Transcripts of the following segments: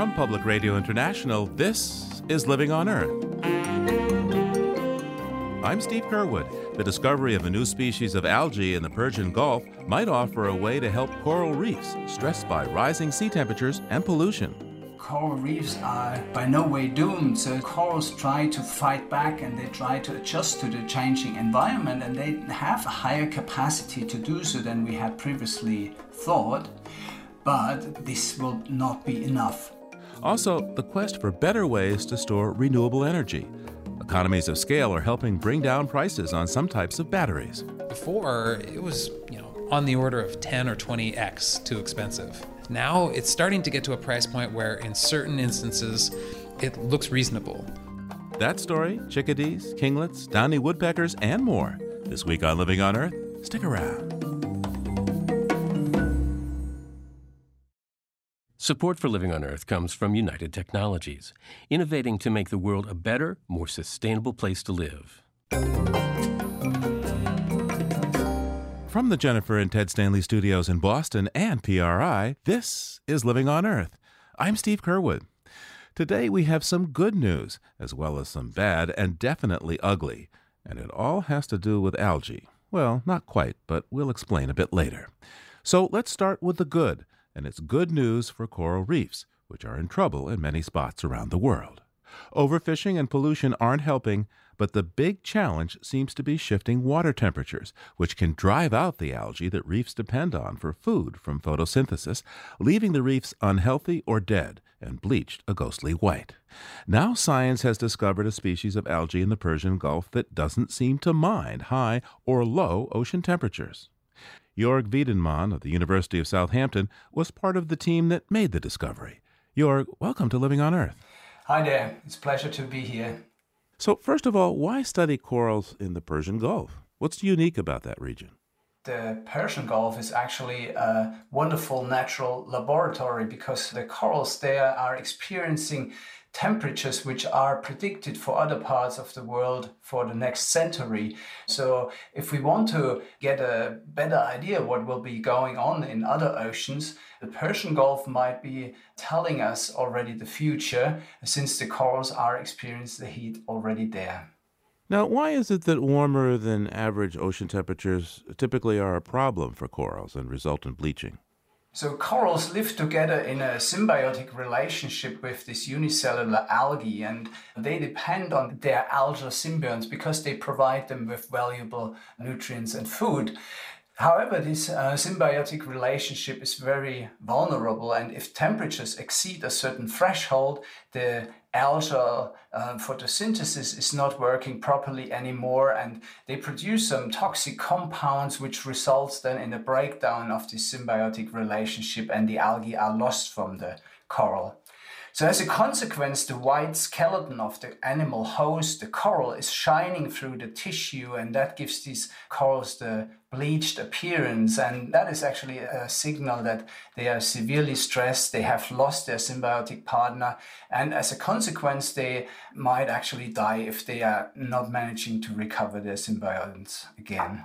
From Public Radio International, this is Living on Earth. I'm Steve Curwood. The discovery of a new species of algae in the Persian Gulf might offer a way to help coral reefs stressed by rising sea temperatures and pollution. Coral reefs are by no way doomed, so corals try to fight back and they try to adjust to the changing environment, and they have a higher capacity to do so than we had previously thought. But this will not be enough. Also, the quest for better ways to store renewable energy. Economies of scale are helping bring down prices on some types of batteries. Before, it was, you know, on the order of 10 or 20x too expensive. Now it's starting to get to a price point where, in certain instances, it looks reasonable. That story, chickadees, kinglets, downy woodpeckers, and more. This week on Living on Earth, stick around. Support for Living on Earth comes from United Technologies, innovating to make the world a better, more sustainable place to live. From the Jennifer and Ted Stanley studios in Boston and PRI, this is Living on Earth. I'm Steve Curwood. Today we have some good news, as well as some bad and definitely ugly, and it all has to do with algae. Well, not quite, but we'll explain a bit later. So let's start with the good and it's good news for coral reefs, which are in trouble in many spots around the world. Overfishing and pollution aren't helping, but the big challenge seems to be shifting water temperatures, which can drive out the algae that reefs depend on for food from photosynthesis, leaving the reefs unhealthy or dead and bleached a ghostly white. Now, science has discovered a species of algae in the Persian Gulf that doesn't seem to mind high or low ocean temperatures. Jorg Wiedenmann of the University of Southampton was part of the team that made the discovery. Jorg, welcome to Living on Earth. Hi there. It's a pleasure to be here. So, first of all, why study corals in the Persian Gulf? What's unique about that region? The Persian Gulf is actually a wonderful natural laboratory because the corals there are experiencing temperatures which are predicted for other parts of the world for the next century. So, if we want to get a better idea what will be going on in other oceans, the Persian Gulf might be telling us already the future since the corals are experiencing the heat already there. Now, why is it that warmer than average ocean temperatures typically are a problem for corals and result in bleaching? So corals live together in a symbiotic relationship with this unicellular algae and they depend on their algal symbionts because they provide them with valuable nutrients and food. However, this uh, symbiotic relationship is very vulnerable, and if temperatures exceed a certain threshold, the algal uh, photosynthesis is not working properly anymore, and they produce some toxic compounds, which results then in a breakdown of this symbiotic relationship, and the algae are lost from the coral. So, as a consequence, the white skeleton of the animal host, the coral, is shining through the tissue, and that gives these corals the bleached appearance. And that is actually a signal that they are severely stressed, they have lost their symbiotic partner, and as a consequence, they might actually die if they are not managing to recover their symbionts again.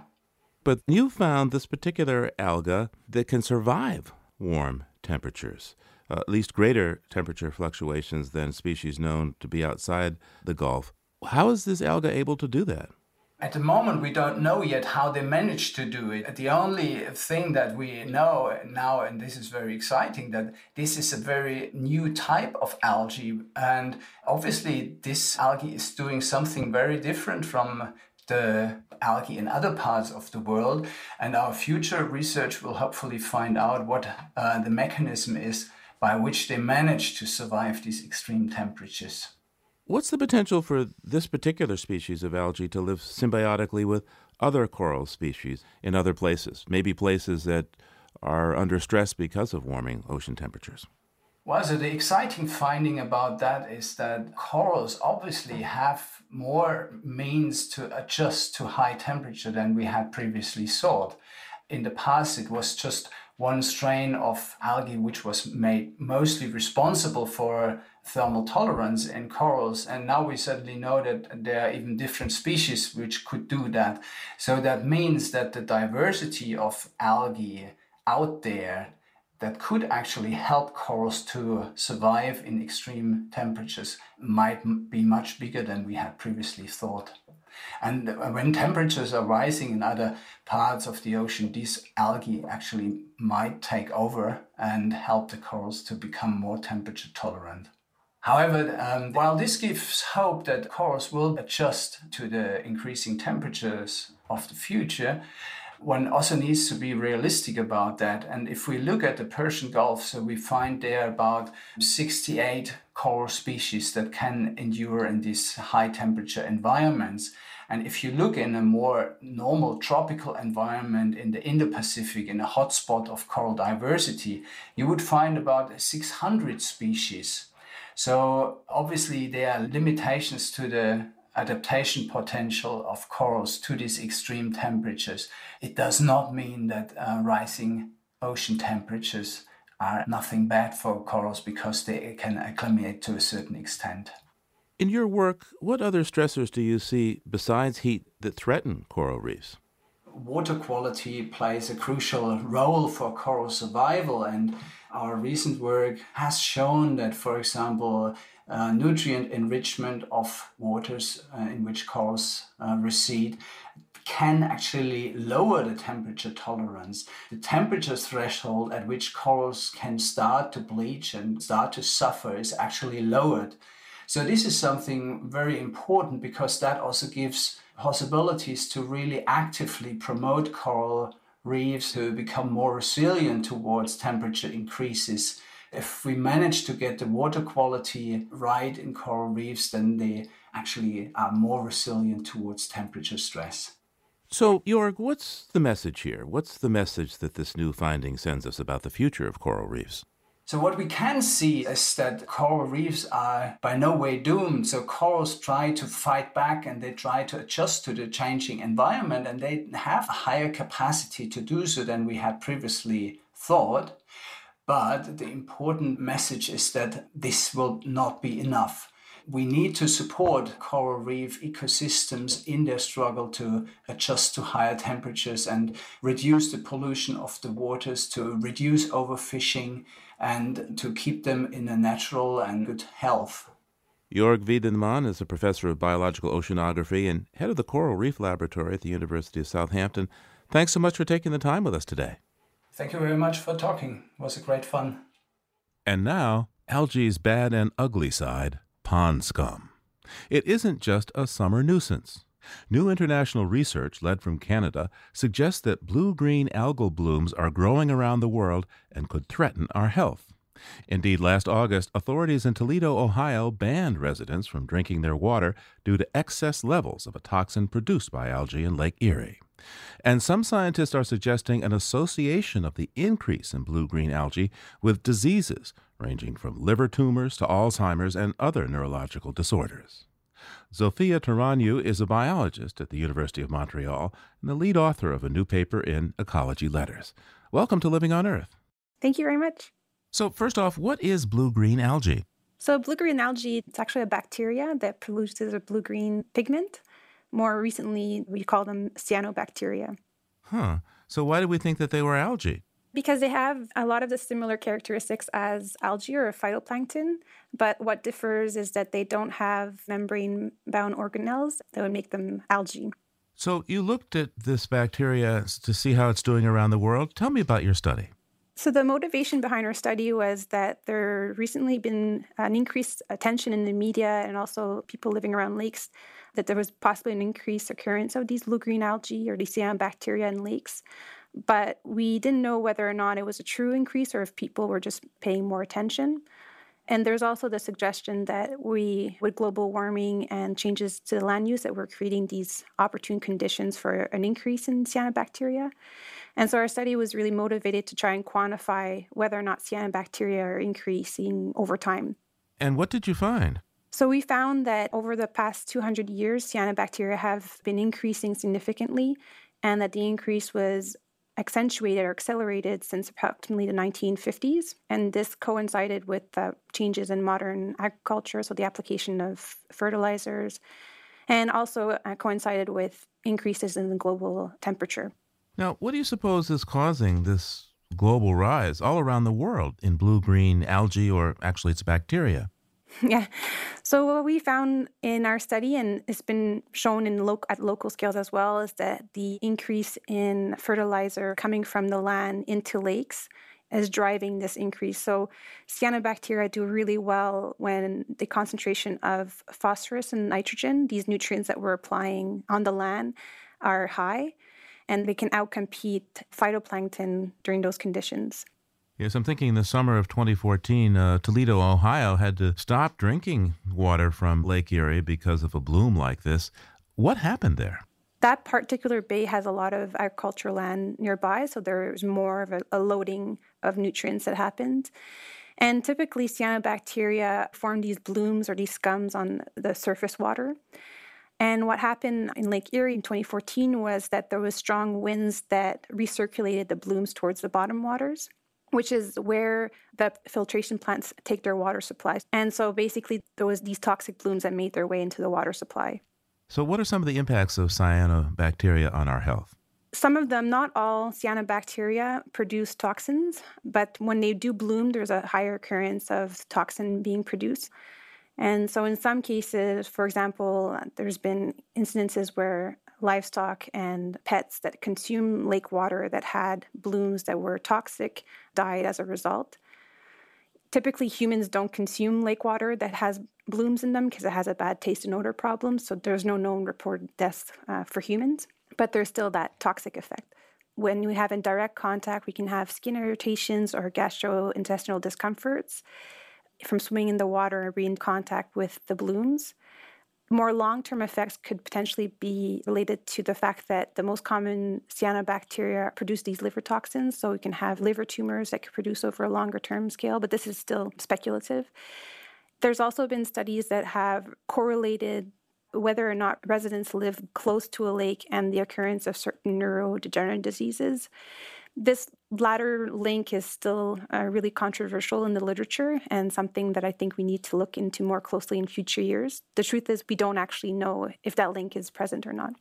But you found this particular alga that can survive warm temperatures uh, at least greater temperature fluctuations than species known to be outside the Gulf. How is this alga able to do that? At the moment, we don't know yet how they managed to do it. The only thing that we know now, and this is very exciting, that this is a very new type of algae. And obviously, this algae is doing something very different from the algae in other parts of the world. And our future research will hopefully find out what uh, the mechanism is by which they manage to survive these extreme temperatures. What's the potential for this particular species of algae to live symbiotically with other coral species in other places, maybe places that are under stress because of warming ocean temperatures? Well, so the exciting finding about that is that corals obviously have more means to adjust to high temperature than we had previously thought. In the past, it was just one strain of algae which was made mostly responsible for thermal tolerance in corals. And now we suddenly know that there are even different species which could do that. So that means that the diversity of algae out there that could actually help corals to survive in extreme temperatures might be much bigger than we had previously thought. And when temperatures are rising in other parts of the ocean, these algae actually might take over and help the corals to become more temperature tolerant. However, um, while this gives hope that corals will adjust to the increasing temperatures of the future, one also needs to be realistic about that. And if we look at the Persian Gulf, so we find there about 68 coral species that can endure in these high temperature environments. And if you look in a more normal tropical environment in the Indo-Pacific, in a hotspot of coral diversity, you would find about 600 species. So obviously there are limitations to the adaptation potential of corals to these extreme temperatures. It does not mean that uh, rising ocean temperatures are nothing bad for corals because they can acclimate to a certain extent. In your work, what other stressors do you see besides heat that threaten coral reefs? Water quality plays a crucial role for coral survival, and our recent work has shown that, for example, uh, nutrient enrichment of waters uh, in which corals uh, recede can actually lower the temperature tolerance. The temperature threshold at which corals can start to bleach and start to suffer is actually lowered. So, this is something very important because that also gives possibilities to really actively promote coral reefs to become more resilient towards temperature increases if we manage to get the water quality right in coral reefs, then they actually are more resilient towards temperature stress. So, Jorg, what's the message here? What's the message that this new finding sends us about the future of coral reefs? So, what we can see is that coral reefs are by no way doomed. So, corals try to fight back and they try to adjust to the changing environment, and they have a higher capacity to do so than we had previously thought. But the important message is that this will not be enough. We need to support coral reef ecosystems in their struggle to adjust to higher temperatures and reduce the pollution of the waters, to reduce overfishing, and to keep them in a natural and good health. Jorg Wiedenmann is a professor of biological oceanography and head of the Coral Reef Laboratory at the University of Southampton. Thanks so much for taking the time with us today. Thank you very much for talking. It was a great fun. And now, algae's bad and ugly side pond scum. It isn't just a summer nuisance. New international research, led from Canada, suggests that blue green algal blooms are growing around the world and could threaten our health. Indeed, last August, authorities in Toledo, Ohio banned residents from drinking their water due to excess levels of a toxin produced by algae in Lake Erie. And some scientists are suggesting an association of the increase in blue green algae with diseases ranging from liver tumors to Alzheimer's and other neurological disorders. Zofia Taranu is a biologist at the University of Montreal and the lead author of a new paper in Ecology Letters. Welcome to Living on Earth. Thank you very much. So, first off, what is blue green algae? So, blue green algae, it's actually a bacteria that produces a blue green pigment. More recently, we call them cyanobacteria. Huh. So why do we think that they were algae? Because they have a lot of the similar characteristics as algae or phytoplankton, but what differs is that they don't have membrane bound organelles that would make them algae. So you looked at this bacteria to see how it's doing around the world. Tell me about your study. So, the motivation behind our study was that there recently been an increased attention in the media and also people living around lakes that there was possibly an increased occurrence of these blue green algae or these cyanobacteria in lakes. But we didn't know whether or not it was a true increase or if people were just paying more attention. And there's also the suggestion that we, with global warming and changes to the land use, that we're creating these opportune conditions for an increase in cyanobacteria. And so our study was really motivated to try and quantify whether or not cyanobacteria are increasing over time. And what did you find? So we found that over the past 200 years, cyanobacteria have been increasing significantly, and that the increase was accentuated or accelerated since approximately the 1950s. And this coincided with the changes in modern agriculture, so the application of fertilizers, and also uh, coincided with increases in the global temperature. Now, what do you suppose is causing this global rise all around the world in blue green algae, or actually it's bacteria. Yeah. So what we found in our study, and it's been shown in lo- at local scales as well, is that the increase in fertilizer coming from the land into lakes is driving this increase. So cyanobacteria do really well when the concentration of phosphorus and nitrogen, these nutrients that we're applying on the land, are high, and they can outcompete phytoplankton during those conditions. Yes, I'm thinking in the summer of 2014, uh, Toledo, Ohio had to stop drinking water from Lake Erie because of a bloom like this. What happened there? That particular bay has a lot of agricultural land nearby, so there's more of a, a loading of nutrients that happened. And typically, cyanobacteria form these blooms or these scums on the surface water. And what happened in Lake Erie in 2014 was that there was strong winds that recirculated the blooms towards the bottom waters, which is where the filtration plants take their water supplies. And so basically there was these toxic blooms that made their way into the water supply. So what are some of the impacts of cyanobacteria on our health? Some of them, not all cyanobacteria produce toxins, but when they do bloom, there's a higher occurrence of toxin being produced. And so, in some cases, for example, there's been incidences where livestock and pets that consume lake water that had blooms that were toxic died as a result. Typically, humans don't consume lake water that has blooms in them because it has a bad taste and odor problem. So, there's no known reported deaths uh, for humans but there's still that toxic effect. When we have in direct contact, we can have skin irritations or gastrointestinal discomforts from swimming in the water and being in contact with the blooms. More long term effects could potentially be related to the fact that the most common cyanobacteria produce these liver toxins. So we can have liver tumors that could produce over a longer term scale, but this is still speculative. There's also been studies that have correlated whether or not residents live close to a lake and the occurrence of certain neurodegenerative diseases. This latter link is still uh, really controversial in the literature and something that I think we need to look into more closely in future years. The truth is, we don't actually know if that link is present or not.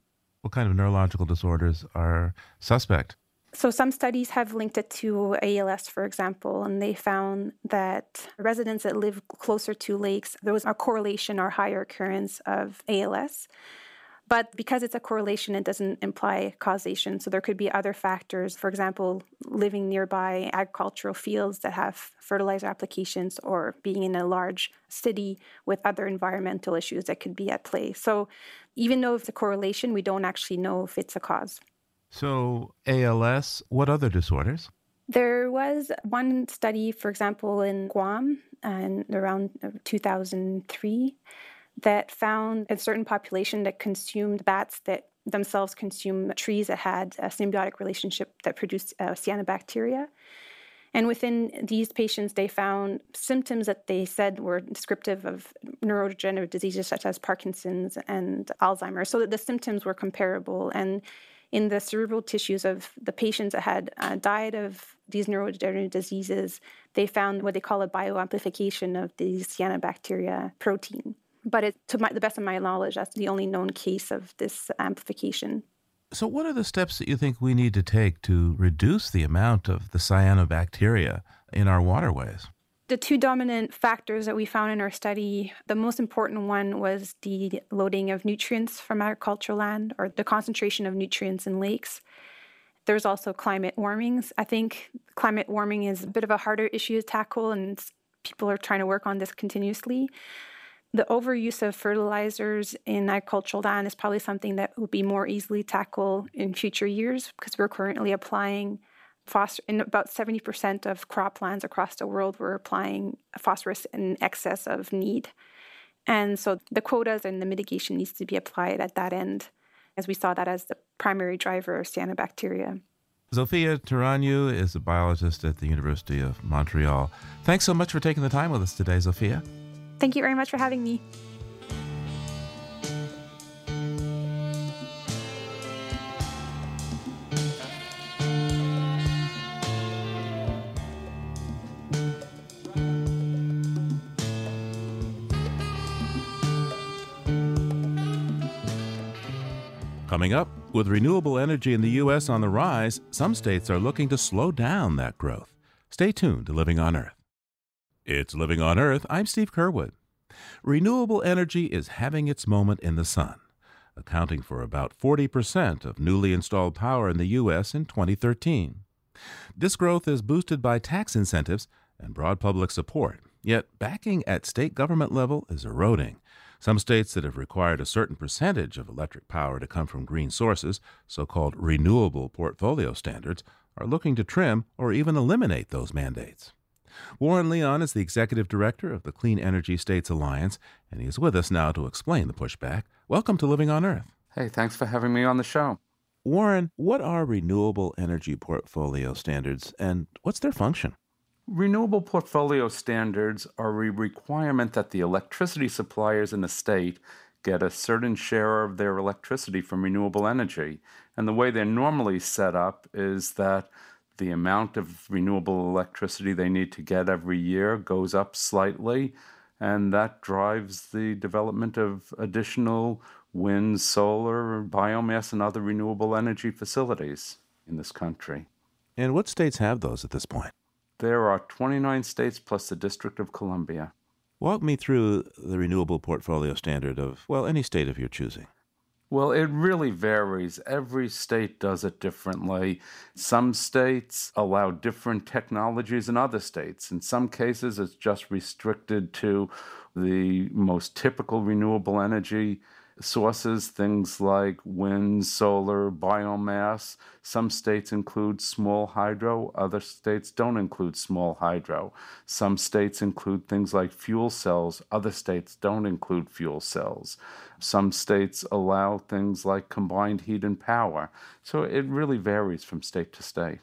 What kind of neurological disorders are suspect? So, some studies have linked it to ALS, for example, and they found that residents that live closer to lakes, there was a correlation or higher occurrence of ALS. But because it's a correlation, it doesn't imply causation. So, there could be other factors, for example, living nearby agricultural fields that have fertilizer applications or being in a large city with other environmental issues that could be at play. So, even though it's a correlation, we don't actually know if it's a cause. So, ALS, what other disorders? There was one study, for example, in Guam uh, and around uh, 2003 that found a certain population that consumed bats that themselves consume trees that had a symbiotic relationship that produced uh, cyanobacteria. And within these patients, they found symptoms that they said were descriptive of neurodegenerative diseases such as Parkinson's and Alzheimer's, so that the symptoms were comparable. And in the cerebral tissues of the patients that had uh, died of these neurodegenerative diseases, they found what they call a bioamplification of the cyanobacteria protein. But it, to my, the best of my knowledge, that's the only known case of this amplification. So, what are the steps that you think we need to take to reduce the amount of the cyanobacteria in our waterways? The two dominant factors that we found in our study, the most important one was the loading of nutrients from agricultural land or the concentration of nutrients in lakes. There's also climate warmings. I think climate warming is a bit of a harder issue to tackle, and people are trying to work on this continuously. The overuse of fertilizers in agricultural land is probably something that will be more easily tackled in future years because we're currently applying phosphorus in about 70% of croplands across the world we're applying phosphorus in excess of need and so the quotas and the mitigation needs to be applied at that end as we saw that as the primary driver of cyanobacteria Zofia Taranu is a biologist at the University of Montreal. Thanks so much for taking the time with us today, Zofia. Thank you very much for having me. Coming up, with renewable energy in the U.S. on the rise, some states are looking to slow down that growth. Stay tuned to Living on Earth. It's Living on Earth. I'm Steve Curwood. Renewable energy is having its moment in the sun, accounting for about 40% of newly installed power in the U.S. in 2013. This growth is boosted by tax incentives and broad public support, yet backing at state government level is eroding. Some states that have required a certain percentage of electric power to come from green sources, so called renewable portfolio standards, are looking to trim or even eliminate those mandates. Warren Leon is the executive director of the Clean Energy States Alliance, and he is with us now to explain the pushback. Welcome to Living on Earth. Hey, thanks for having me on the show. Warren, what are renewable energy portfolio standards and what's their function? Renewable portfolio standards are a requirement that the electricity suppliers in a state get a certain share of their electricity from renewable energy. And the way they're normally set up is that the amount of renewable electricity they need to get every year goes up slightly, and that drives the development of additional wind, solar, biomass, and other renewable energy facilities in this country. And what states have those at this point? There are 29 states plus the District of Columbia. Walk me through the renewable portfolio standard of, well, any state of your choosing. Well, it really varies. Every state does it differently. Some states allow different technologies than other states. In some cases, it's just restricted to the most typical renewable energy sources, things like wind, solar, biomass. Some states include small hydro, other states don't include small hydro. Some states include things like fuel cells, other states don't include fuel cells. Some states allow things like combined heat and power. So it really varies from state to state.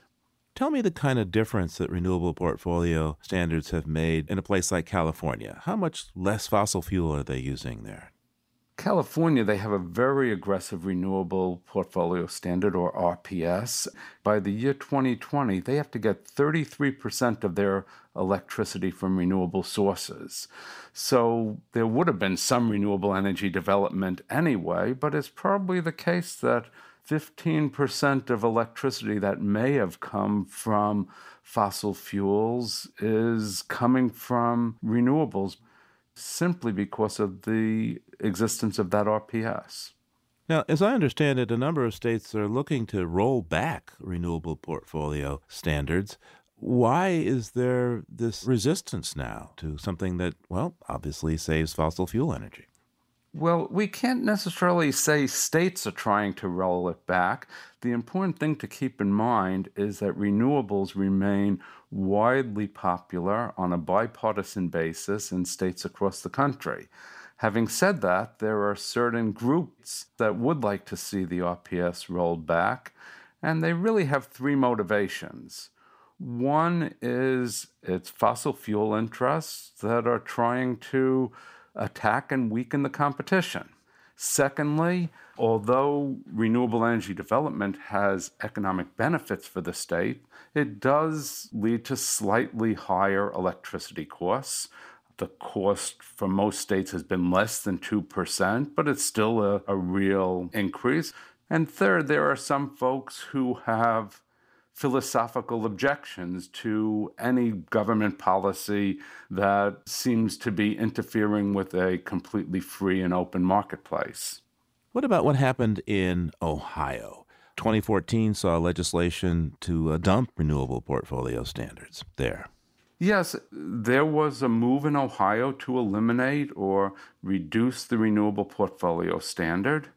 Tell me the kind of difference that renewable portfolio standards have made in a place like California. How much less fossil fuel are they using there? California, they have a very aggressive renewable portfolio standard, or RPS. By the year 2020, they have to get 33% of their electricity from renewable sources. So there would have been some renewable energy development anyway, but it's probably the case that 15% of electricity that may have come from fossil fuels is coming from renewables simply because of the existence of that RPS. Now, as I understand it, a number of states are looking to roll back renewable portfolio standards. Why is there this resistance now to something that, well, obviously saves fossil fuel energy? Well, we can't necessarily say states are trying to roll it back. The important thing to keep in mind is that renewables remain widely popular on a bipartisan basis in states across the country. Having said that, there are certain groups that would like to see the RPS rolled back, and they really have three motivations. One is it's fossil fuel interests that are trying to attack and weaken the competition. Secondly, although renewable energy development has economic benefits for the state, it does lead to slightly higher electricity costs. The cost for most states has been less than 2%, but it's still a, a real increase. And third, there are some folks who have philosophical objections to any government policy that seems to be interfering with a completely free and open marketplace. What about what happened in Ohio? 2014 saw legislation to uh, dump renewable portfolio standards there. Yes, there was a move in Ohio to eliminate or reduce the renewable portfolio standard.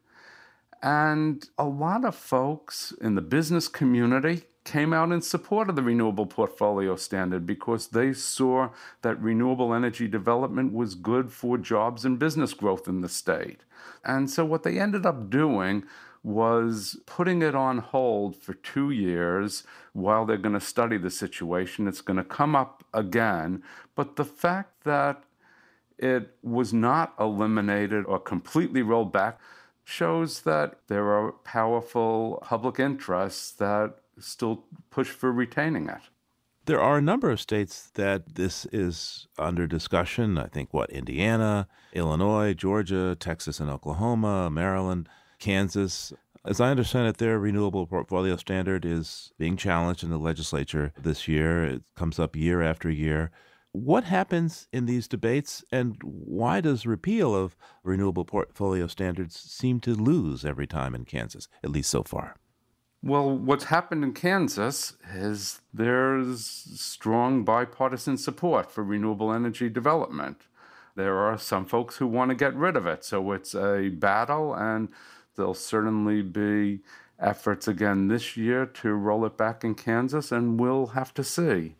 And a lot of folks in the business community came out in support of the renewable portfolio standard because they saw that renewable energy development was good for jobs and business growth in the state. And so what they ended up doing was putting it on hold for two years while they're going to study the situation. It's going to come up again. But the fact that it was not eliminated or completely rolled back shows that there are powerful public interests that still push for retaining it. There are a number of states that this is under discussion. I think what Indiana, Illinois, Georgia, Texas, and Oklahoma, Maryland, Kansas. As I understand it, their renewable portfolio standard is being challenged in the legislature this year. It comes up year after year. What happens in these debates, and why does repeal of renewable portfolio standards seem to lose every time in Kansas, at least so far? Well, what's happened in Kansas is there's strong bipartisan support for renewable energy development. There are some folks who want to get rid of it, so it's a battle, and There'll certainly be efforts again this year to roll it back in Kansas, and we'll have to see.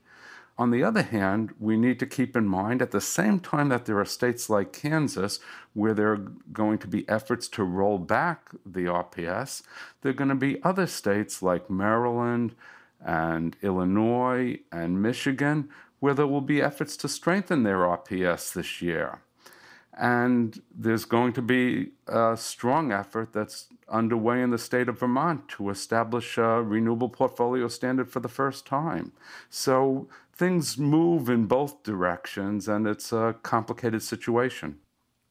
On the other hand, we need to keep in mind at the same time that there are states like Kansas where there are going to be efforts to roll back the RPS, there are going to be other states like Maryland and Illinois and Michigan where there will be efforts to strengthen their RPS this year. And there's going to be a strong effort that's underway in the state of Vermont to establish a renewable portfolio standard for the first time. So things move in both directions, and it's a complicated situation.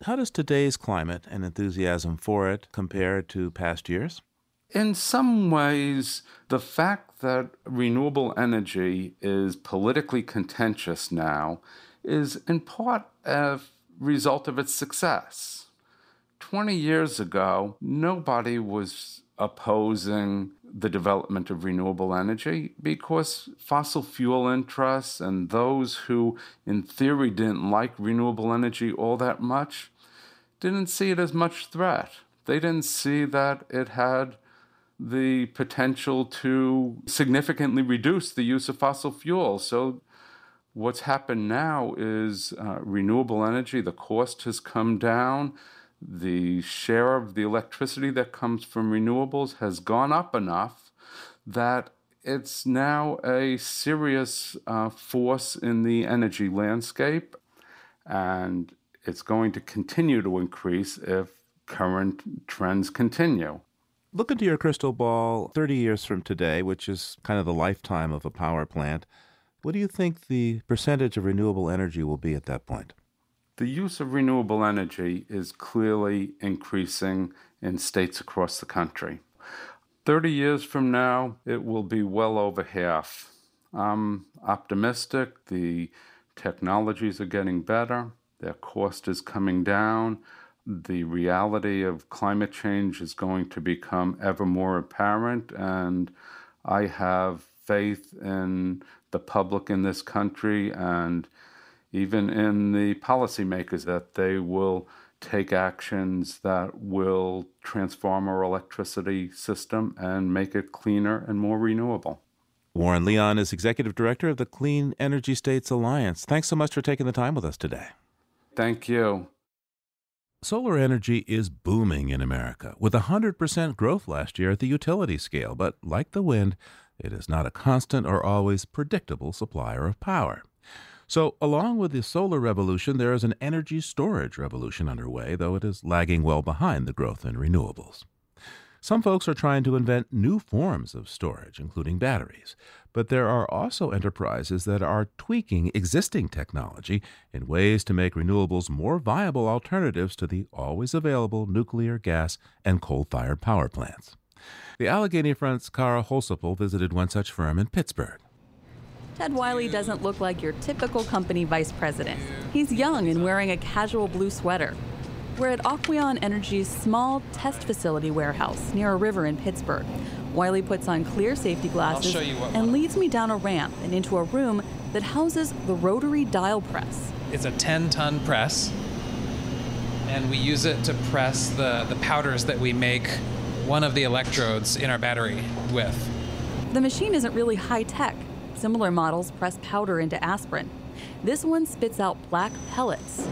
How does today's climate and enthusiasm for it compare to past years? In some ways, the fact that renewable energy is politically contentious now is in part a result of its success. 20 years ago, nobody was opposing the development of renewable energy because fossil fuel interests and those who, in theory, didn't like renewable energy all that much didn't see it as much threat. They didn't see that it had the potential to significantly reduce the use of fossil fuels. So What's happened now is uh, renewable energy, the cost has come down. The share of the electricity that comes from renewables has gone up enough that it's now a serious uh, force in the energy landscape, and it's going to continue to increase if current trends continue. Look into your crystal ball 30 years from today, which is kind of the lifetime of a power plant. What do you think the percentage of renewable energy will be at that point? The use of renewable energy is clearly increasing in states across the country. 30 years from now, it will be well over half. I'm optimistic. The technologies are getting better, their cost is coming down. The reality of climate change is going to become ever more apparent, and I have faith in the public in this country and even in the policymakers that they will take actions that will transform our electricity system and make it cleaner and more renewable. Warren Leon is Executive Director of the Clean Energy States Alliance. Thanks so much for taking the time with us today. Thank you. Solar energy is booming in America, with 100% growth last year at the utility scale. But like the wind, it is not a constant or always predictable supplier of power. So, along with the solar revolution, there is an energy storage revolution underway, though it is lagging well behind the growth in renewables. Some folks are trying to invent new forms of storage, including batteries, but there are also enterprises that are tweaking existing technology in ways to make renewables more viable alternatives to the always available nuclear, gas, and coal fired power plants. The Allegheny Front's Kara Holsopple visited one such firm in Pittsburgh. Ted Wiley doesn't look like your typical company vice president. He's young and wearing a casual blue sweater. We're at Aquion Energy's small test facility warehouse near a river in Pittsburgh. Wiley puts on clear safety glasses and leads me down a ramp and into a room that houses the rotary dial press. It's a 10 ton press, and we use it to press the, the powders that we make one of the electrodes in our battery with. The machine isn't really high tech. Similar models press powder into aspirin. This one spits out black pellets.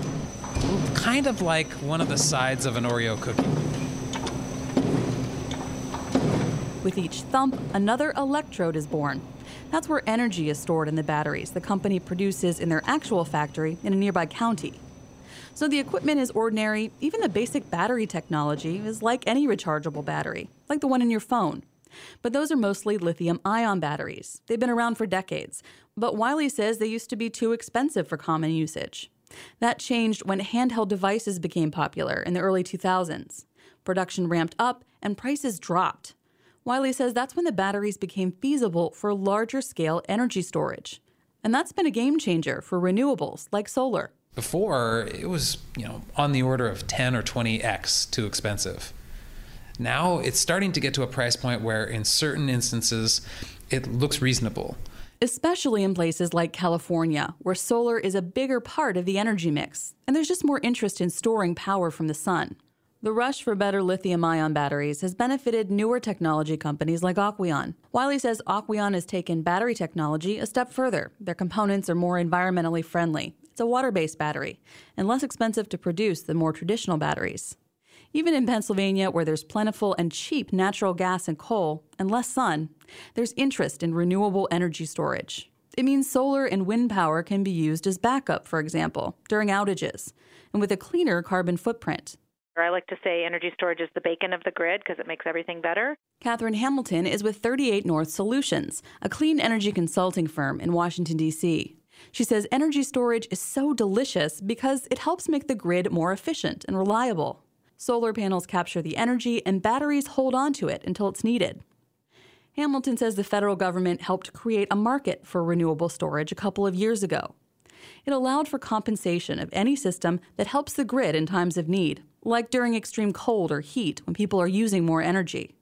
Kind of like one of the sides of an Oreo cookie. With each thump, another electrode is born. That's where energy is stored in the batteries the company produces in their actual factory in a nearby county. So the equipment is ordinary. Even the basic battery technology is like any rechargeable battery, like the one in your phone. But those are mostly lithium ion batteries. They've been around for decades. But Wiley says they used to be too expensive for common usage. That changed when handheld devices became popular in the early 2000s. Production ramped up, and prices dropped. Wiley says that's when the batteries became feasible for larger scale energy storage. And that's been a game changer for renewables like solar. Before, it was, you know, on the order of 10 or 20x too expensive. Now it's starting to get to a price point where in certain instances it looks reasonable especially in places like California, where solar is a bigger part of the energy mix, and there's just more interest in storing power from the sun. The rush for better lithium ion batteries has benefited newer technology companies like Aquion. Wiley says Aquion has taken battery technology a step further. Their components are more environmentally friendly. It's a water based battery and less expensive to produce than more traditional batteries. Even in Pennsylvania, where there's plentiful and cheap natural gas and coal and less sun, there's interest in renewable energy storage. It means solar and wind power can be used as backup, for example, during outages, and with a cleaner carbon footprint. I like to say energy storage is the bacon of the grid because it makes everything better. Katherine Hamilton is with 38 North Solutions, a clean energy consulting firm in Washington, D.C. She says energy storage is so delicious because it helps make the grid more efficient and reliable. Solar panels capture the energy, and batteries hold on to it until it's needed. Hamilton says the federal government helped create a market for renewable storage a couple of years ago. It allowed for compensation of any system that helps the grid in times of need, like during extreme cold or heat when people are using more energy.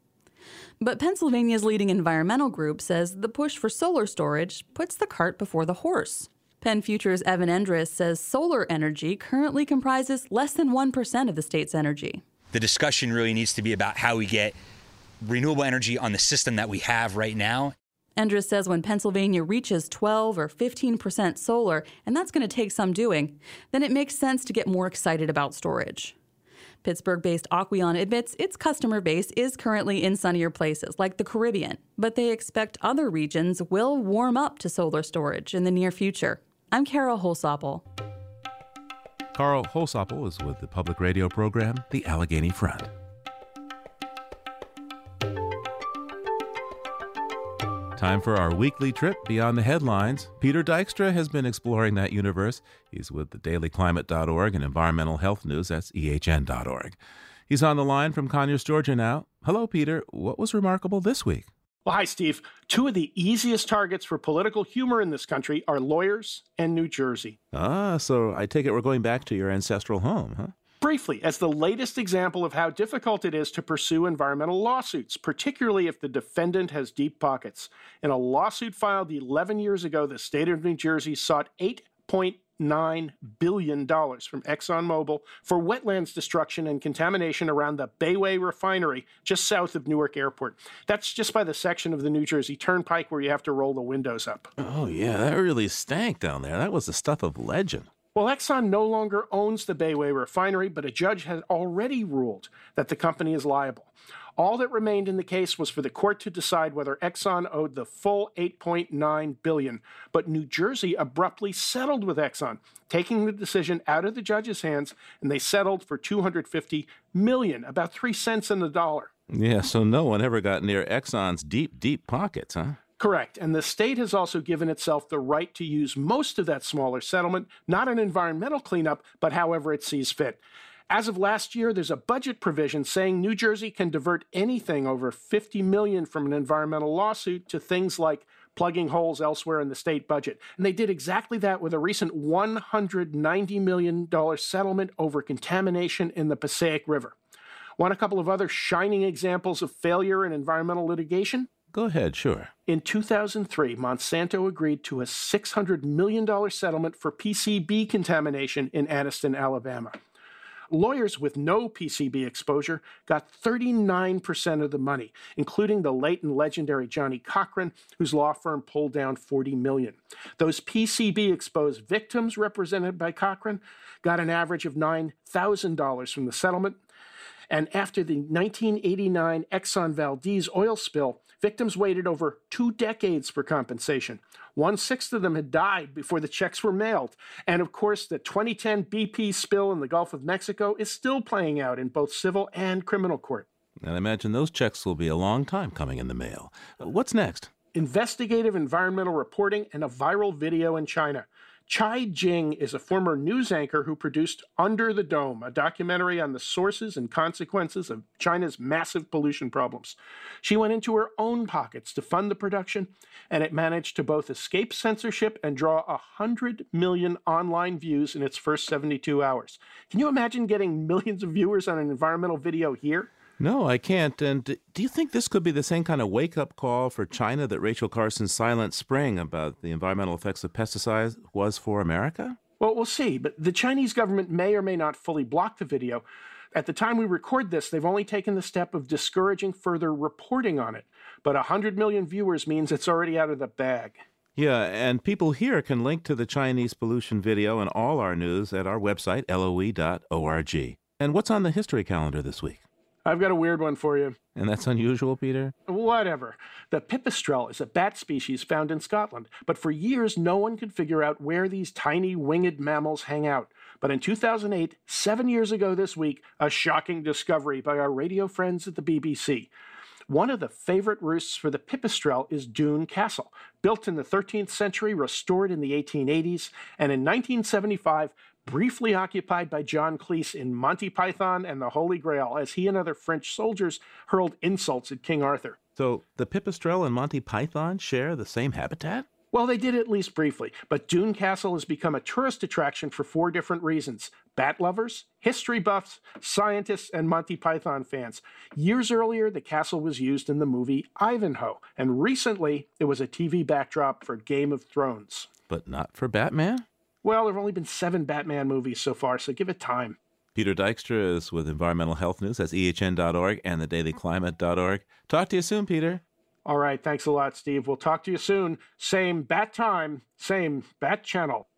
But Pennsylvania's leading environmental group says the push for solar storage puts the cart before the horse. Penn Future's Evan Endres says solar energy currently comprises less than 1% of the state's energy. The discussion really needs to be about how we get renewable energy on the system that we have right now. Endres says when Pennsylvania reaches 12 or 15% solar, and that's going to take some doing, then it makes sense to get more excited about storage. Pittsburgh based Aquion admits its customer base is currently in sunnier places like the Caribbean, but they expect other regions will warm up to solar storage in the near future. I'm Kara Holsopple. Kara Holsopple is with the public radio program, The Allegheny Front. Time for our weekly trip beyond the headlines. Peter Dykstra has been exploring that universe. He's with the dailyclimate.org and environmental health news, that's ehn.org. He's on the line from Conyers, Georgia now. Hello, Peter. What was remarkable this week? Well, hi, Steve. Two of the easiest targets for political humor in this country are lawyers and New Jersey. Ah, so I take it we're going back to your ancestral home, huh? Briefly, as the latest example of how difficult it is to pursue environmental lawsuits, particularly if the defendant has deep pockets. In a lawsuit filed 11 years ago, the state of New Jersey sought 8.8 $9 billion from ExxonMobil for wetlands destruction and contamination around the Bayway refinery just south of Newark Airport. That's just by the section of the New Jersey Turnpike where you have to roll the windows up. Oh, yeah, that really stank down there. That was the stuff of legend. Well, Exxon no longer owns the Bayway refinery, but a judge has already ruled that the company is liable. All that remained in the case was for the court to decide whether Exxon owed the full 8.9 billion, but New Jersey abruptly settled with Exxon, taking the decision out of the judge's hands, and they settled for 250 million, about 3 cents in the dollar. Yeah, so no one ever got near Exxon's deep, deep pockets, huh? Correct. And the state has also given itself the right to use most of that smaller settlement, not an environmental cleanup, but however it sees fit. As of last year, there's a budget provision saying New Jersey can divert anything over 50 million from an environmental lawsuit to things like plugging holes elsewhere in the state budget. And they did exactly that with a recent $190 million settlement over contamination in the Passaic River. Want a couple of other shining examples of failure in environmental litigation? Go ahead, sure. In 2003, Monsanto agreed to a $600 million settlement for PCB contamination in Anniston, Alabama. Lawyers with no PCB exposure got 39% of the money, including the late and legendary Johnnie Cochran, whose law firm pulled down 40 million. Those PCB exposed victims represented by Cochran got an average of $9,000 from the settlement. And after the 1989 Exxon Valdez oil spill, victims waited over two decades for compensation. One sixth of them had died before the checks were mailed. And of course, the 2010 BP spill in the Gulf of Mexico is still playing out in both civil and criminal court. And I imagine those checks will be a long time coming in the mail. What's next? Investigative environmental reporting and a viral video in China. Chai Jing is a former news anchor who produced Under the Dome, a documentary on the sources and consequences of China's massive pollution problems. She went into her own pockets to fund the production, and it managed to both escape censorship and draw 100 million online views in its first 72 hours. Can you imagine getting millions of viewers on an environmental video here? No, I can't. And do you think this could be the same kind of wake up call for China that Rachel Carson's Silent Spring about the environmental effects of pesticides was for America? Well, we'll see. But the Chinese government may or may not fully block the video. At the time we record this, they've only taken the step of discouraging further reporting on it. But 100 million viewers means it's already out of the bag. Yeah, and people here can link to the Chinese pollution video and all our news at our website, loe.org. And what's on the history calendar this week? I've got a weird one for you. And that's unusual, Peter? Whatever. The pipistrelle is a bat species found in Scotland, but for years no one could figure out where these tiny winged mammals hang out. But in 2008, seven years ago this week, a shocking discovery by our radio friends at the BBC. One of the favorite roosts for the pipistrelle is Doune Castle, built in the 13th century, restored in the 1880s, and in 1975, briefly occupied by John Cleese in Monty Python and the Holy Grail as he and other French soldiers hurled insults at King Arthur. So the pipistrelle and Monty Python share the same habitat? Well, they did at least briefly, but Doune Castle has become a tourist attraction for four different reasons bat lovers, history buffs, scientists, and Monty Python fans. Years earlier, the castle was used in the movie Ivanhoe, and recently it was a TV backdrop for Game of Thrones. But not for Batman? Well, there have only been seven Batman movies so far, so give it time. Peter Dykstra is with Environmental Health News. That's ehn.org and thedailyclimate.org. Talk to you soon, Peter. All right. Thanks a lot, Steve. We'll talk to you soon. Same bat time, same bat channel.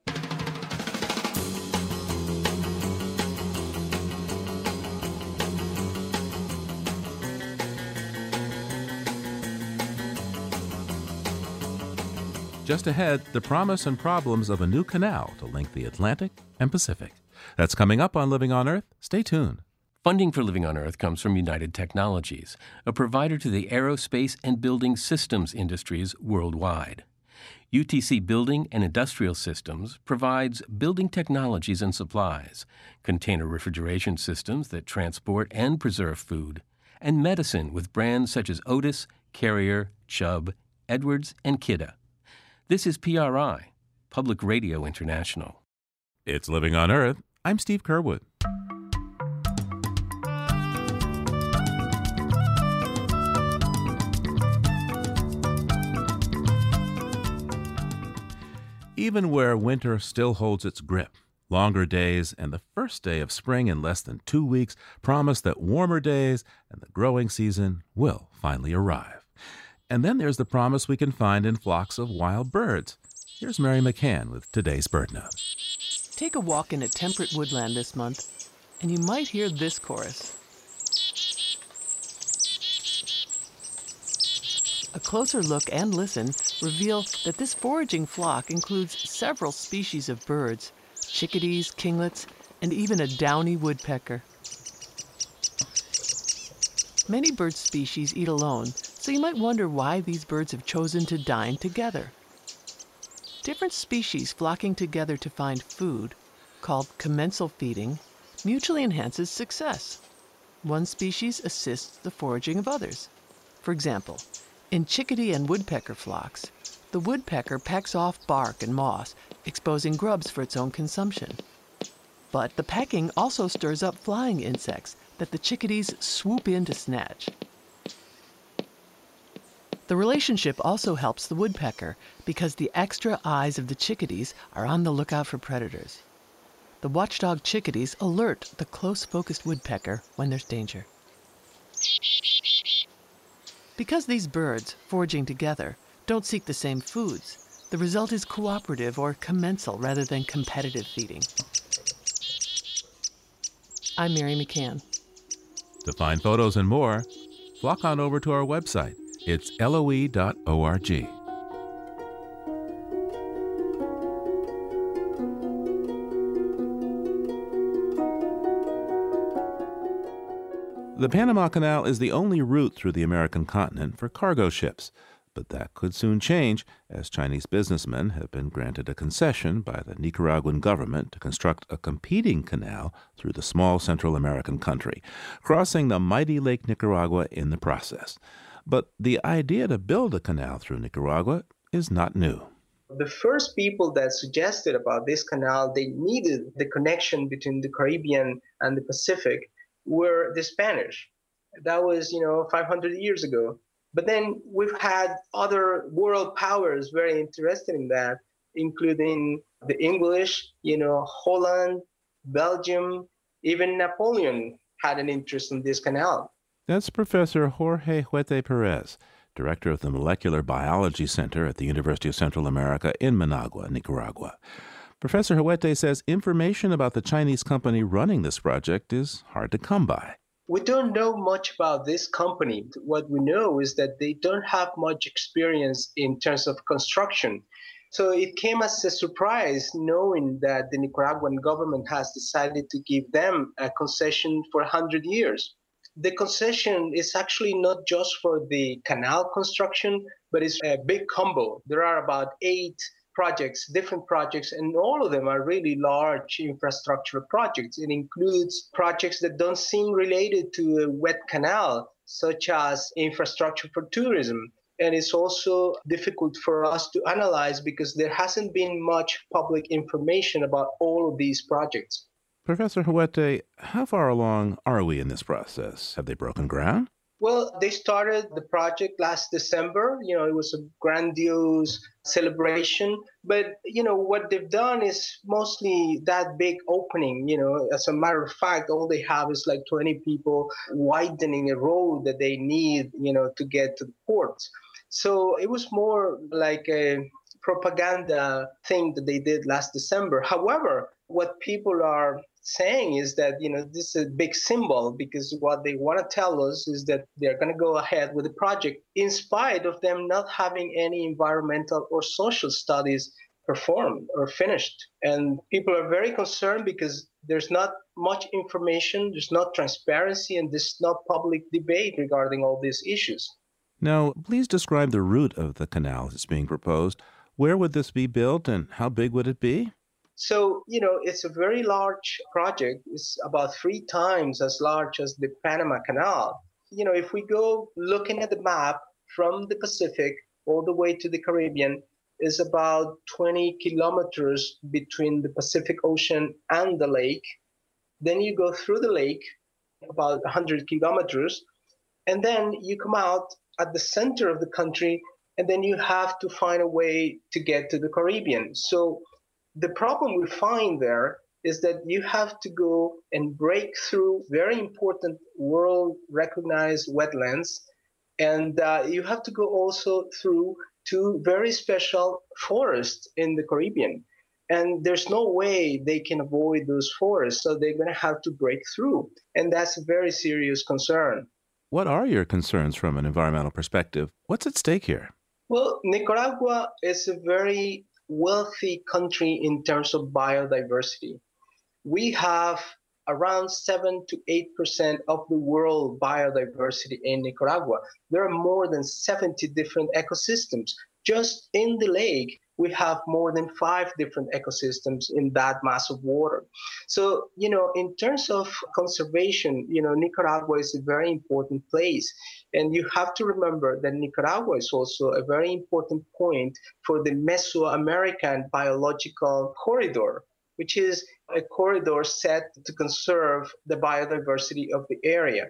Just ahead, the promise and problems of a new canal to link the Atlantic and Pacific. That's coming up on Living on Earth. Stay tuned. Funding for Living on Earth comes from United Technologies, a provider to the aerospace and building systems industries worldwide. UTC Building and Industrial Systems provides building technologies and supplies, container refrigeration systems that transport and preserve food, and medicine with brands such as Otis, Carrier, Chubb, Edwards, and Kidde. This is PRI, Public Radio International. It's Living on Earth. I'm Steve Curwood. Even where winter still holds its grip, longer days and the first day of spring in less than two weeks promise that warmer days and the growing season will finally arrive. And then there's the promise we can find in flocks of wild birds. Here's Mary McCann with today's BirdNote. Take a walk in a temperate woodland this month, and you might hear this chorus. A closer look and listen reveal that this foraging flock includes several species of birds chickadees, kinglets, and even a downy woodpecker. Many bird species eat alone, so you might wonder why these birds have chosen to dine together. Different species flocking together to find food, called commensal feeding, mutually enhances success. One species assists the foraging of others. For example, in chickadee and woodpecker flocks, the woodpecker pecks off bark and moss, exposing grubs for its own consumption. But the pecking also stirs up flying insects that the chickadees swoop in to snatch. The relationship also helps the woodpecker because the extra eyes of the chickadees are on the lookout for predators. The watchdog chickadees alert the close focused woodpecker when there's danger. Because these birds, foraging together, don't seek the same foods, the result is cooperative or commensal rather than competitive feeding. I'm Mary McCann. To find photos and more, flock on over to our website it's loe.org. The Panama Canal is the only route through the American continent for cargo ships. But that could soon change, as Chinese businessmen have been granted a concession by the Nicaraguan government to construct a competing canal through the small Central American country, crossing the mighty Lake Nicaragua in the process. But the idea to build a canal through Nicaragua is not new. The first people that suggested about this canal, they needed the connection between the Caribbean and the Pacific, were the Spanish. That was, you know, 500 years ago. But then we've had other world powers very interested in that, including the English, you know, Holland, Belgium, even Napoleon had an interest in this canal. That's Professor Jorge Huete Perez, director of the Molecular Biology Center at the University of Central America in Managua, Nicaragua. Professor Huete says information about the Chinese company running this project is hard to come by. We don't know much about this company. What we know is that they don't have much experience in terms of construction. So it came as a surprise knowing that the Nicaraguan government has decided to give them a concession for 100 years. The concession is actually not just for the canal construction, but it's a big combo. There are about eight projects, different projects, and all of them are really large infrastructure projects. It includes projects that don't seem related to a wet canal, such as infrastructure for tourism. And it's also difficult for us to analyze because there hasn't been much public information about all of these projects. Professor Huete, how far along are we in this process? Have they broken ground? Well, they started the project last December. You know, it was a grandiose celebration. But, you know, what they've done is mostly that big opening. You know, as a matter of fact, all they have is like 20 people widening a road that they need, you know, to get to the ports. So it was more like a propaganda thing that they did last December. However, what people are saying is that you know this is a big symbol because what they want to tell us is that they're going to go ahead with the project in spite of them not having any environmental or social studies performed or finished. And people are very concerned because there's not much information there's not transparency and there's not public debate regarding all these issues. Now please describe the route of the canal that's being proposed. Where would this be built and how big would it be so, you know, it's a very large project. It's about three times as large as the Panama Canal. You know, if we go looking at the map from the Pacific all the way to the Caribbean, is about 20 kilometers between the Pacific Ocean and the lake. Then you go through the lake, about 100 kilometers, and then you come out at the center of the country, and then you have to find a way to get to the Caribbean. So the problem we find there is that you have to go and break through very important world recognized wetlands. And uh, you have to go also through two very special forests in the Caribbean. And there's no way they can avoid those forests. So they're going to have to break through. And that's a very serious concern. What are your concerns from an environmental perspective? What's at stake here? Well, Nicaragua is a very wealthy country in terms of biodiversity. We have around 7 to 8% of the world biodiversity in Nicaragua. There are more than 70 different ecosystems. Just in the lake, we have more than five different ecosystems in that mass of water. So, you know, in terms of conservation, you know, Nicaragua is a very important place. And you have to remember that Nicaragua is also a very important point for the Mesoamerican biological corridor, which is a corridor set to conserve the biodiversity of the area.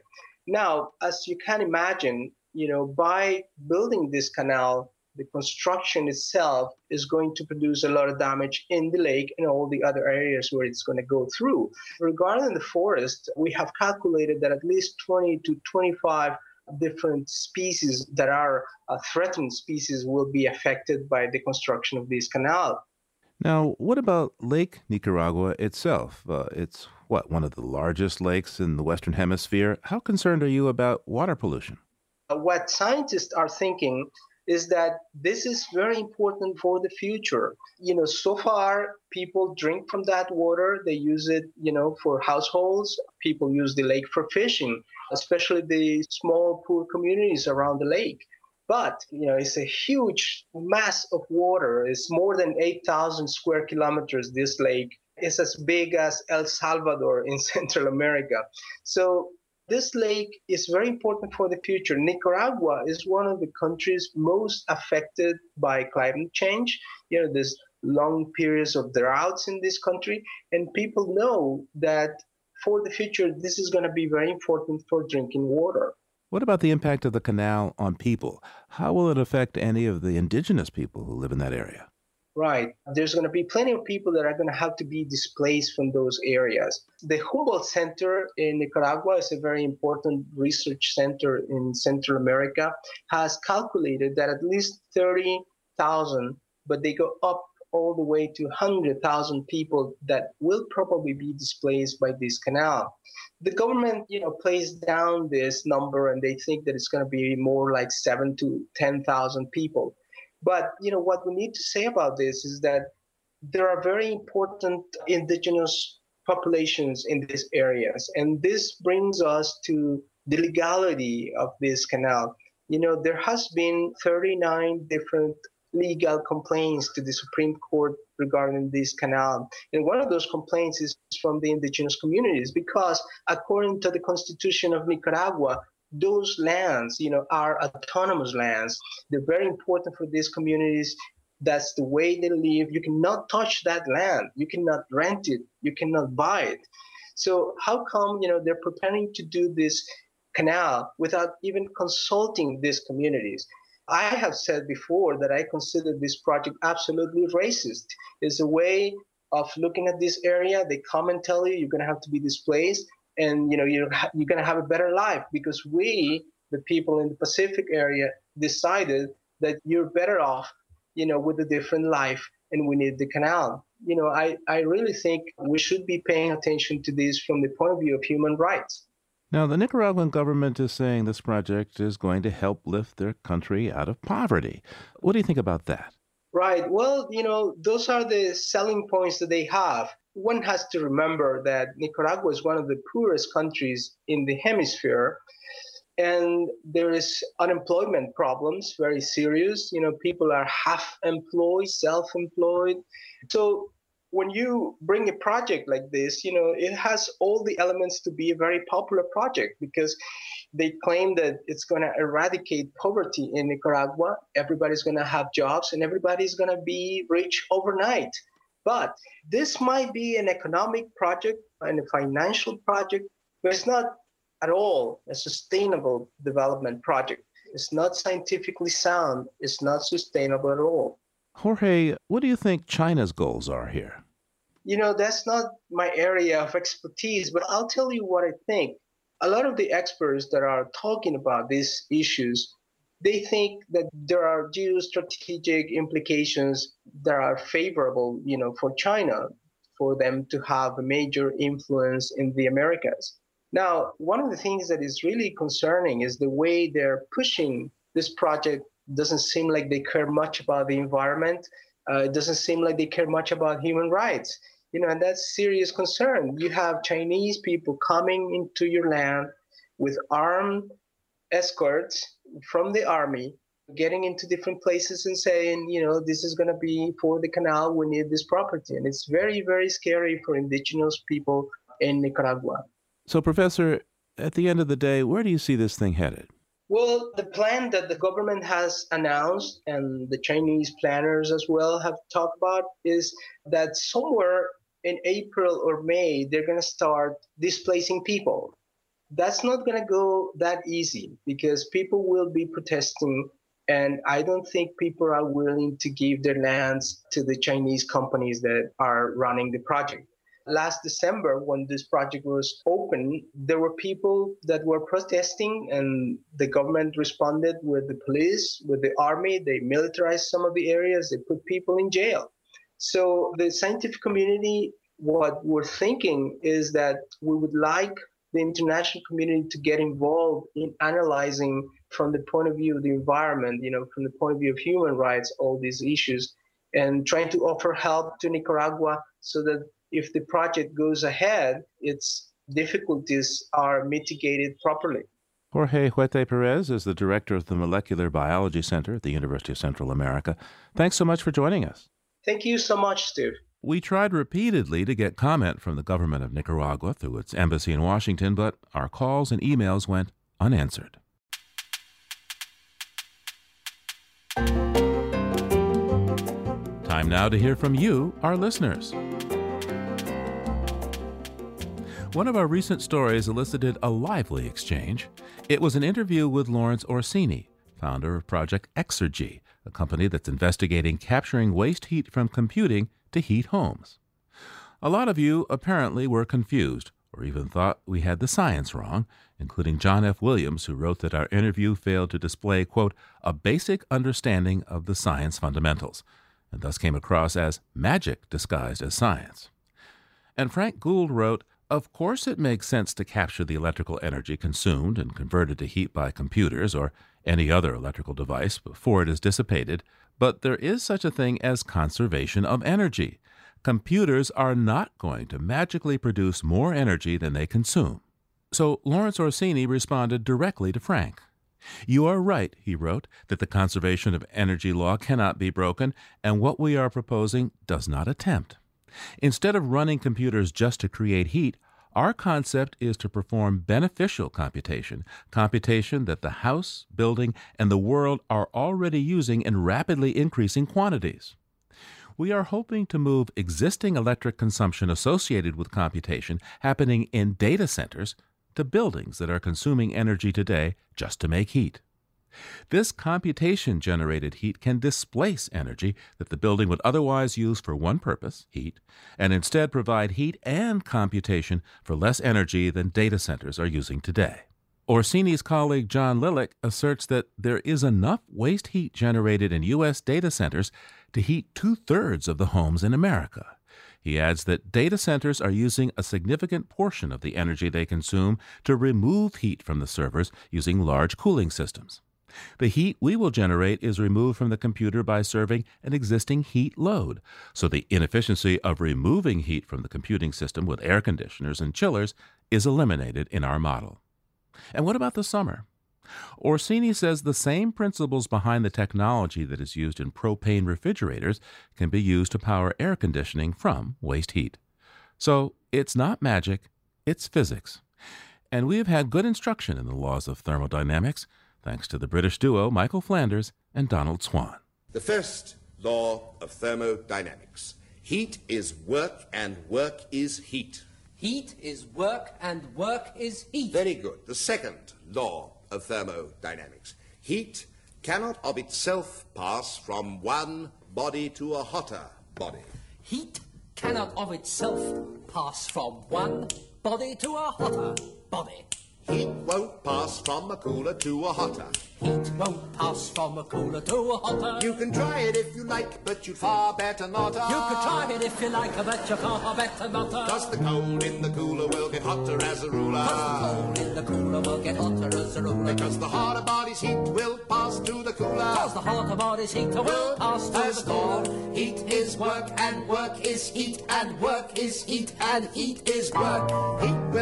Now, as you can imagine, you know, by building this canal, the construction itself is going to produce a lot of damage in the lake and all the other areas where it's going to go through. Regarding the forest, we have calculated that at least 20 to 25 different species that are uh, threatened species will be affected by the construction of this canal. Now, what about Lake Nicaragua itself? Uh, it's what, one of the largest lakes in the Western Hemisphere? How concerned are you about water pollution? Uh, what scientists are thinking is that this is very important for the future. You know, so far people drink from that water, they use it, you know, for households. People use the lake for fishing, especially the small poor communities around the lake. But, you know, it's a huge mass of water. It's more than 8,000 square kilometers, this lake. It's as big as El Salvador in Central America. So this lake is very important for the future. Nicaragua is one of the countries most affected by climate change. You know, there's long periods of droughts in this country, and people know that for the future, this is going to be very important for drinking water. What about the impact of the canal on people? How will it affect any of the indigenous people who live in that area? Right. There's going to be plenty of people that are going to have to be displaced from those areas. The Humboldt Center in Nicaragua is a very important research center in Central America, has calculated that at least 30,000, but they go up all the way to 100,000 people that will probably be displaced by this canal. The government, you know, plays down this number and they think that it's going to be more like 7 to 10,000 people. But, you know, what we need to say about this is that there are very important indigenous populations in these areas. And this brings us to the legality of this canal. You know, there has been 39 different legal complaints to the Supreme Court regarding this canal. And one of those complaints is from the indigenous communities because according to the Constitution of Nicaragua, those lands, you know, are autonomous lands. They're very important for these communities. That's the way they live. You cannot touch that land. You cannot rent it. You cannot buy it. So how come, you know, they're preparing to do this canal without even consulting these communities? I have said before that I consider this project absolutely racist. It's a way of looking at this area. They come and tell you you're going to have to be displaced, and you know you're you're going to have a better life because we, the people in the Pacific area, decided that you're better off, you know, with a different life, and we need the canal. You know, I I really think we should be paying attention to this from the point of view of human rights. Now, the Nicaraguan government is saying this project is going to help lift their country out of poverty. What do you think about that? Right. Well, you know, those are the selling points that they have. One has to remember that Nicaragua is one of the poorest countries in the hemisphere. And there is unemployment problems, very serious. You know, people are half employed, self employed. So when you bring a project like this, you know, it has all the elements to be a very popular project because they claim that it's going to eradicate poverty in Nicaragua. Everybody's going to have jobs and everybody's going to be rich overnight. But this might be an economic project and a financial project, but it's not at all a sustainable development project. It's not scientifically sound. It's not sustainable at all. Jorge, what do you think China's goals are here? You know, that's not my area of expertise, but I'll tell you what I think. A lot of the experts that are talking about these issues, they think that there are geostrategic implications that are favorable, you know, for China, for them to have a major influence in the Americas. Now, one of the things that is really concerning is the way they're pushing this project doesn't seem like they care much about the environment. Uh, it doesn't seem like they care much about human rights. You know, and that's serious concern. You have Chinese people coming into your land with armed escorts from the army, getting into different places and saying, you know, this is going to be for the canal. We need this property, and it's very, very scary for indigenous people in Nicaragua. So, Professor, at the end of the day, where do you see this thing headed? Well, the plan that the government has announced and the Chinese planners as well have talked about is that somewhere in April or May, they're going to start displacing people. That's not going to go that easy because people will be protesting. And I don't think people are willing to give their lands to the Chinese companies that are running the project last December, when this project was open, there were people that were protesting, and the government responded with the police, with the army. They militarized some of the areas, they put people in jail. So, the scientific community, what we're thinking is that we would like the international community to get involved in analyzing from the point of view of the environment, you know, from the point of view of human rights, all these issues, and trying to offer help to Nicaragua so that if the project goes ahead, its difficulties are mitigated properly. Jorge Huete Perez is the director of the Molecular Biology Center at the University of Central America. Thanks so much for joining us. Thank you so much, Steve. We tried repeatedly to get comment from the government of Nicaragua through its embassy in Washington, but our calls and emails went unanswered. Time now to hear from you, our listeners. One of our recent stories elicited a lively exchange. It was an interview with Lawrence Orsini, founder of Project Exergy, a company that's investigating capturing waste heat from computing to heat homes. A lot of you apparently were confused or even thought we had the science wrong, including John F. Williams, who wrote that our interview failed to display, quote, a basic understanding of the science fundamentals, and thus came across as magic disguised as science. And Frank Gould wrote, of course, it makes sense to capture the electrical energy consumed and converted to heat by computers or any other electrical device before it is dissipated, but there is such a thing as conservation of energy. Computers are not going to magically produce more energy than they consume. So Lawrence Orsini responded directly to Frank. You are right, he wrote, that the conservation of energy law cannot be broken, and what we are proposing does not attempt. Instead of running computers just to create heat, our concept is to perform beneficial computation, computation that the house, building, and the world are already using in rapidly increasing quantities. We are hoping to move existing electric consumption associated with computation happening in data centers to buildings that are consuming energy today just to make heat. This computation generated heat can displace energy that the building would otherwise use for one purpose, heat, and instead provide heat and computation for less energy than data centers are using today. Orsini's colleague John Lilick asserts that there is enough waste heat generated in U.S. data centers to heat two thirds of the homes in America. He adds that data centers are using a significant portion of the energy they consume to remove heat from the servers using large cooling systems. The heat we will generate is removed from the computer by serving an existing heat load, so the inefficiency of removing heat from the computing system with air conditioners and chillers is eliminated in our model. And what about the summer? Orsini says the same principles behind the technology that is used in propane refrigerators can be used to power air conditioning from waste heat. So it's not magic, it's physics. And we have had good instruction in the laws of thermodynamics thanks to the British duo Michael Flanders and Donald Swann. The first law of thermodynamics heat is work, and work is heat. Heat is work, and work is heat. Very good. The second law of thermodynamics heat cannot of itself pass from one body to a hotter body. Heat cannot of itself pass from one body to a hotter body. Heat won't pass from a cooler to a hotter. Heat won't pass from a cooler to a hotter. You can try it if you like, but you'd far better not. You can try it if you like, but you're far better not. Cause the cold in the cooler will get hotter as a ruler. Cause the cold in the cooler will get hotter as a ruler. Because the hotter body's heat will pass to the cooler. Cause the hotter body's heat will pass to as the cooler. Heat is work, and work is heat, and work is heat, and heat is work. Heat will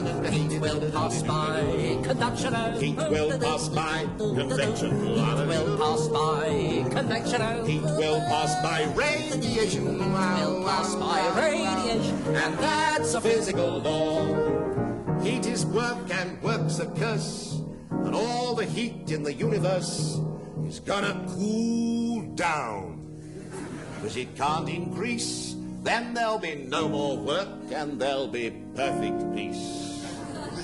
conduction and the heat will pass by conduction heat will pass by convection. Heat will pass by convection. Heat will pass by radiation. Will pass by radiation. And that's a physical law. Heat is work and work's a curse. And all the heat in the universe is gonna cool down. Because it can't increase. Then there'll be no more work and there'll be perfect peace.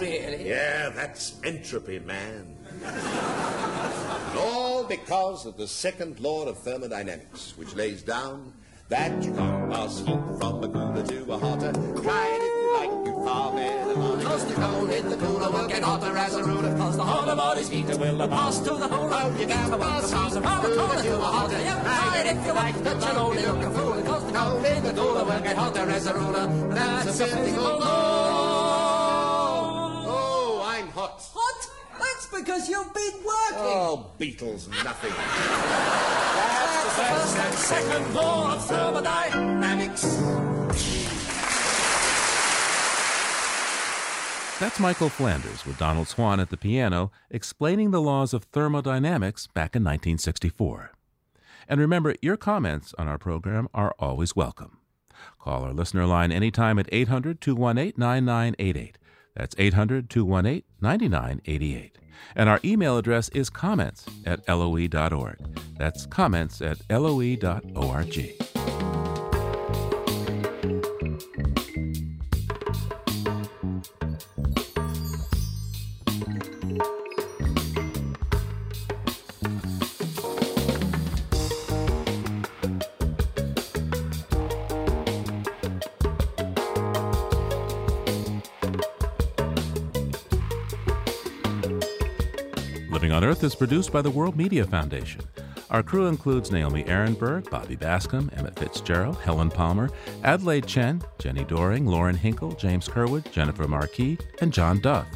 Really? Yeah, that's entropy, man. and all because of the second law of thermodynamics, which lays down that you can't pass heat from a cooler to a hotter. Try it if you like, you far better not. Cause the cold in the cooler will get hotter as a ruler. Cause the hotter body's heater will pass to the whole Oh, you can't pass heat from a cooler to a hotter. You try it if you like, but you don't look a fool. Cause the cold in the cooler will get hotter as a ruler. That's a physical law. I'm hot. Hot? That's because you've been working. Oh, Beatles, nothing. That's the first and second law of thermodynamics. That's Michael Flanders with Donald Swann at the piano explaining the laws of thermodynamics back in 1964. And remember, your comments on our program are always welcome. Call our listener line anytime at 800 218 9988. That's 800 218 9988. And our email address is comments at loe.org. That's comments at loe.org. is produced by the World Media Foundation. Our crew includes Naomi Arenberg, Bobby Bascomb, Emmett Fitzgerald, Helen Palmer, Adelaide Chen, Jenni Doering, Lauren Hinkle, James Curwood, Jennifer Marquis, and John Duff.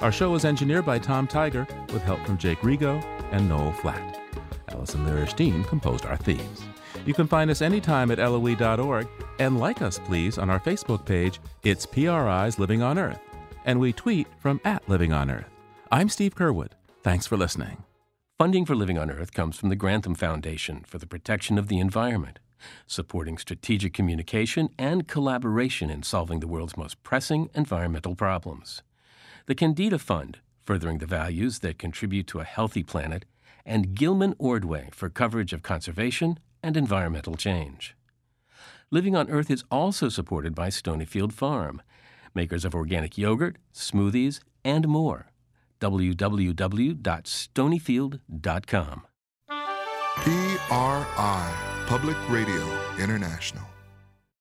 Our show is engineered by Tom Tiger with help from Jake Rigo and Noel Flatt. Allison Lirish Dean composed our themes. You can find us anytime at loe.org and like us, please, on our Facebook page, It's PRI's Living on Earth. And we tweet from at Living on Earth. I'm Steve Curwood. Thanks for listening. Funding for Living on Earth comes from the Grantham Foundation for the Protection of the Environment, supporting strategic communication and collaboration in solving the world's most pressing environmental problems. The Kendeda Fund, furthering the values that contribute to a healthy planet, and Gilman Ordway for coverage of conservation and environmental change. Living on Earth is also supported by Stonyfield Farm, makers of organic yogurt, smoothies, and more www.stonyfield.com. PRI, Public Radio International.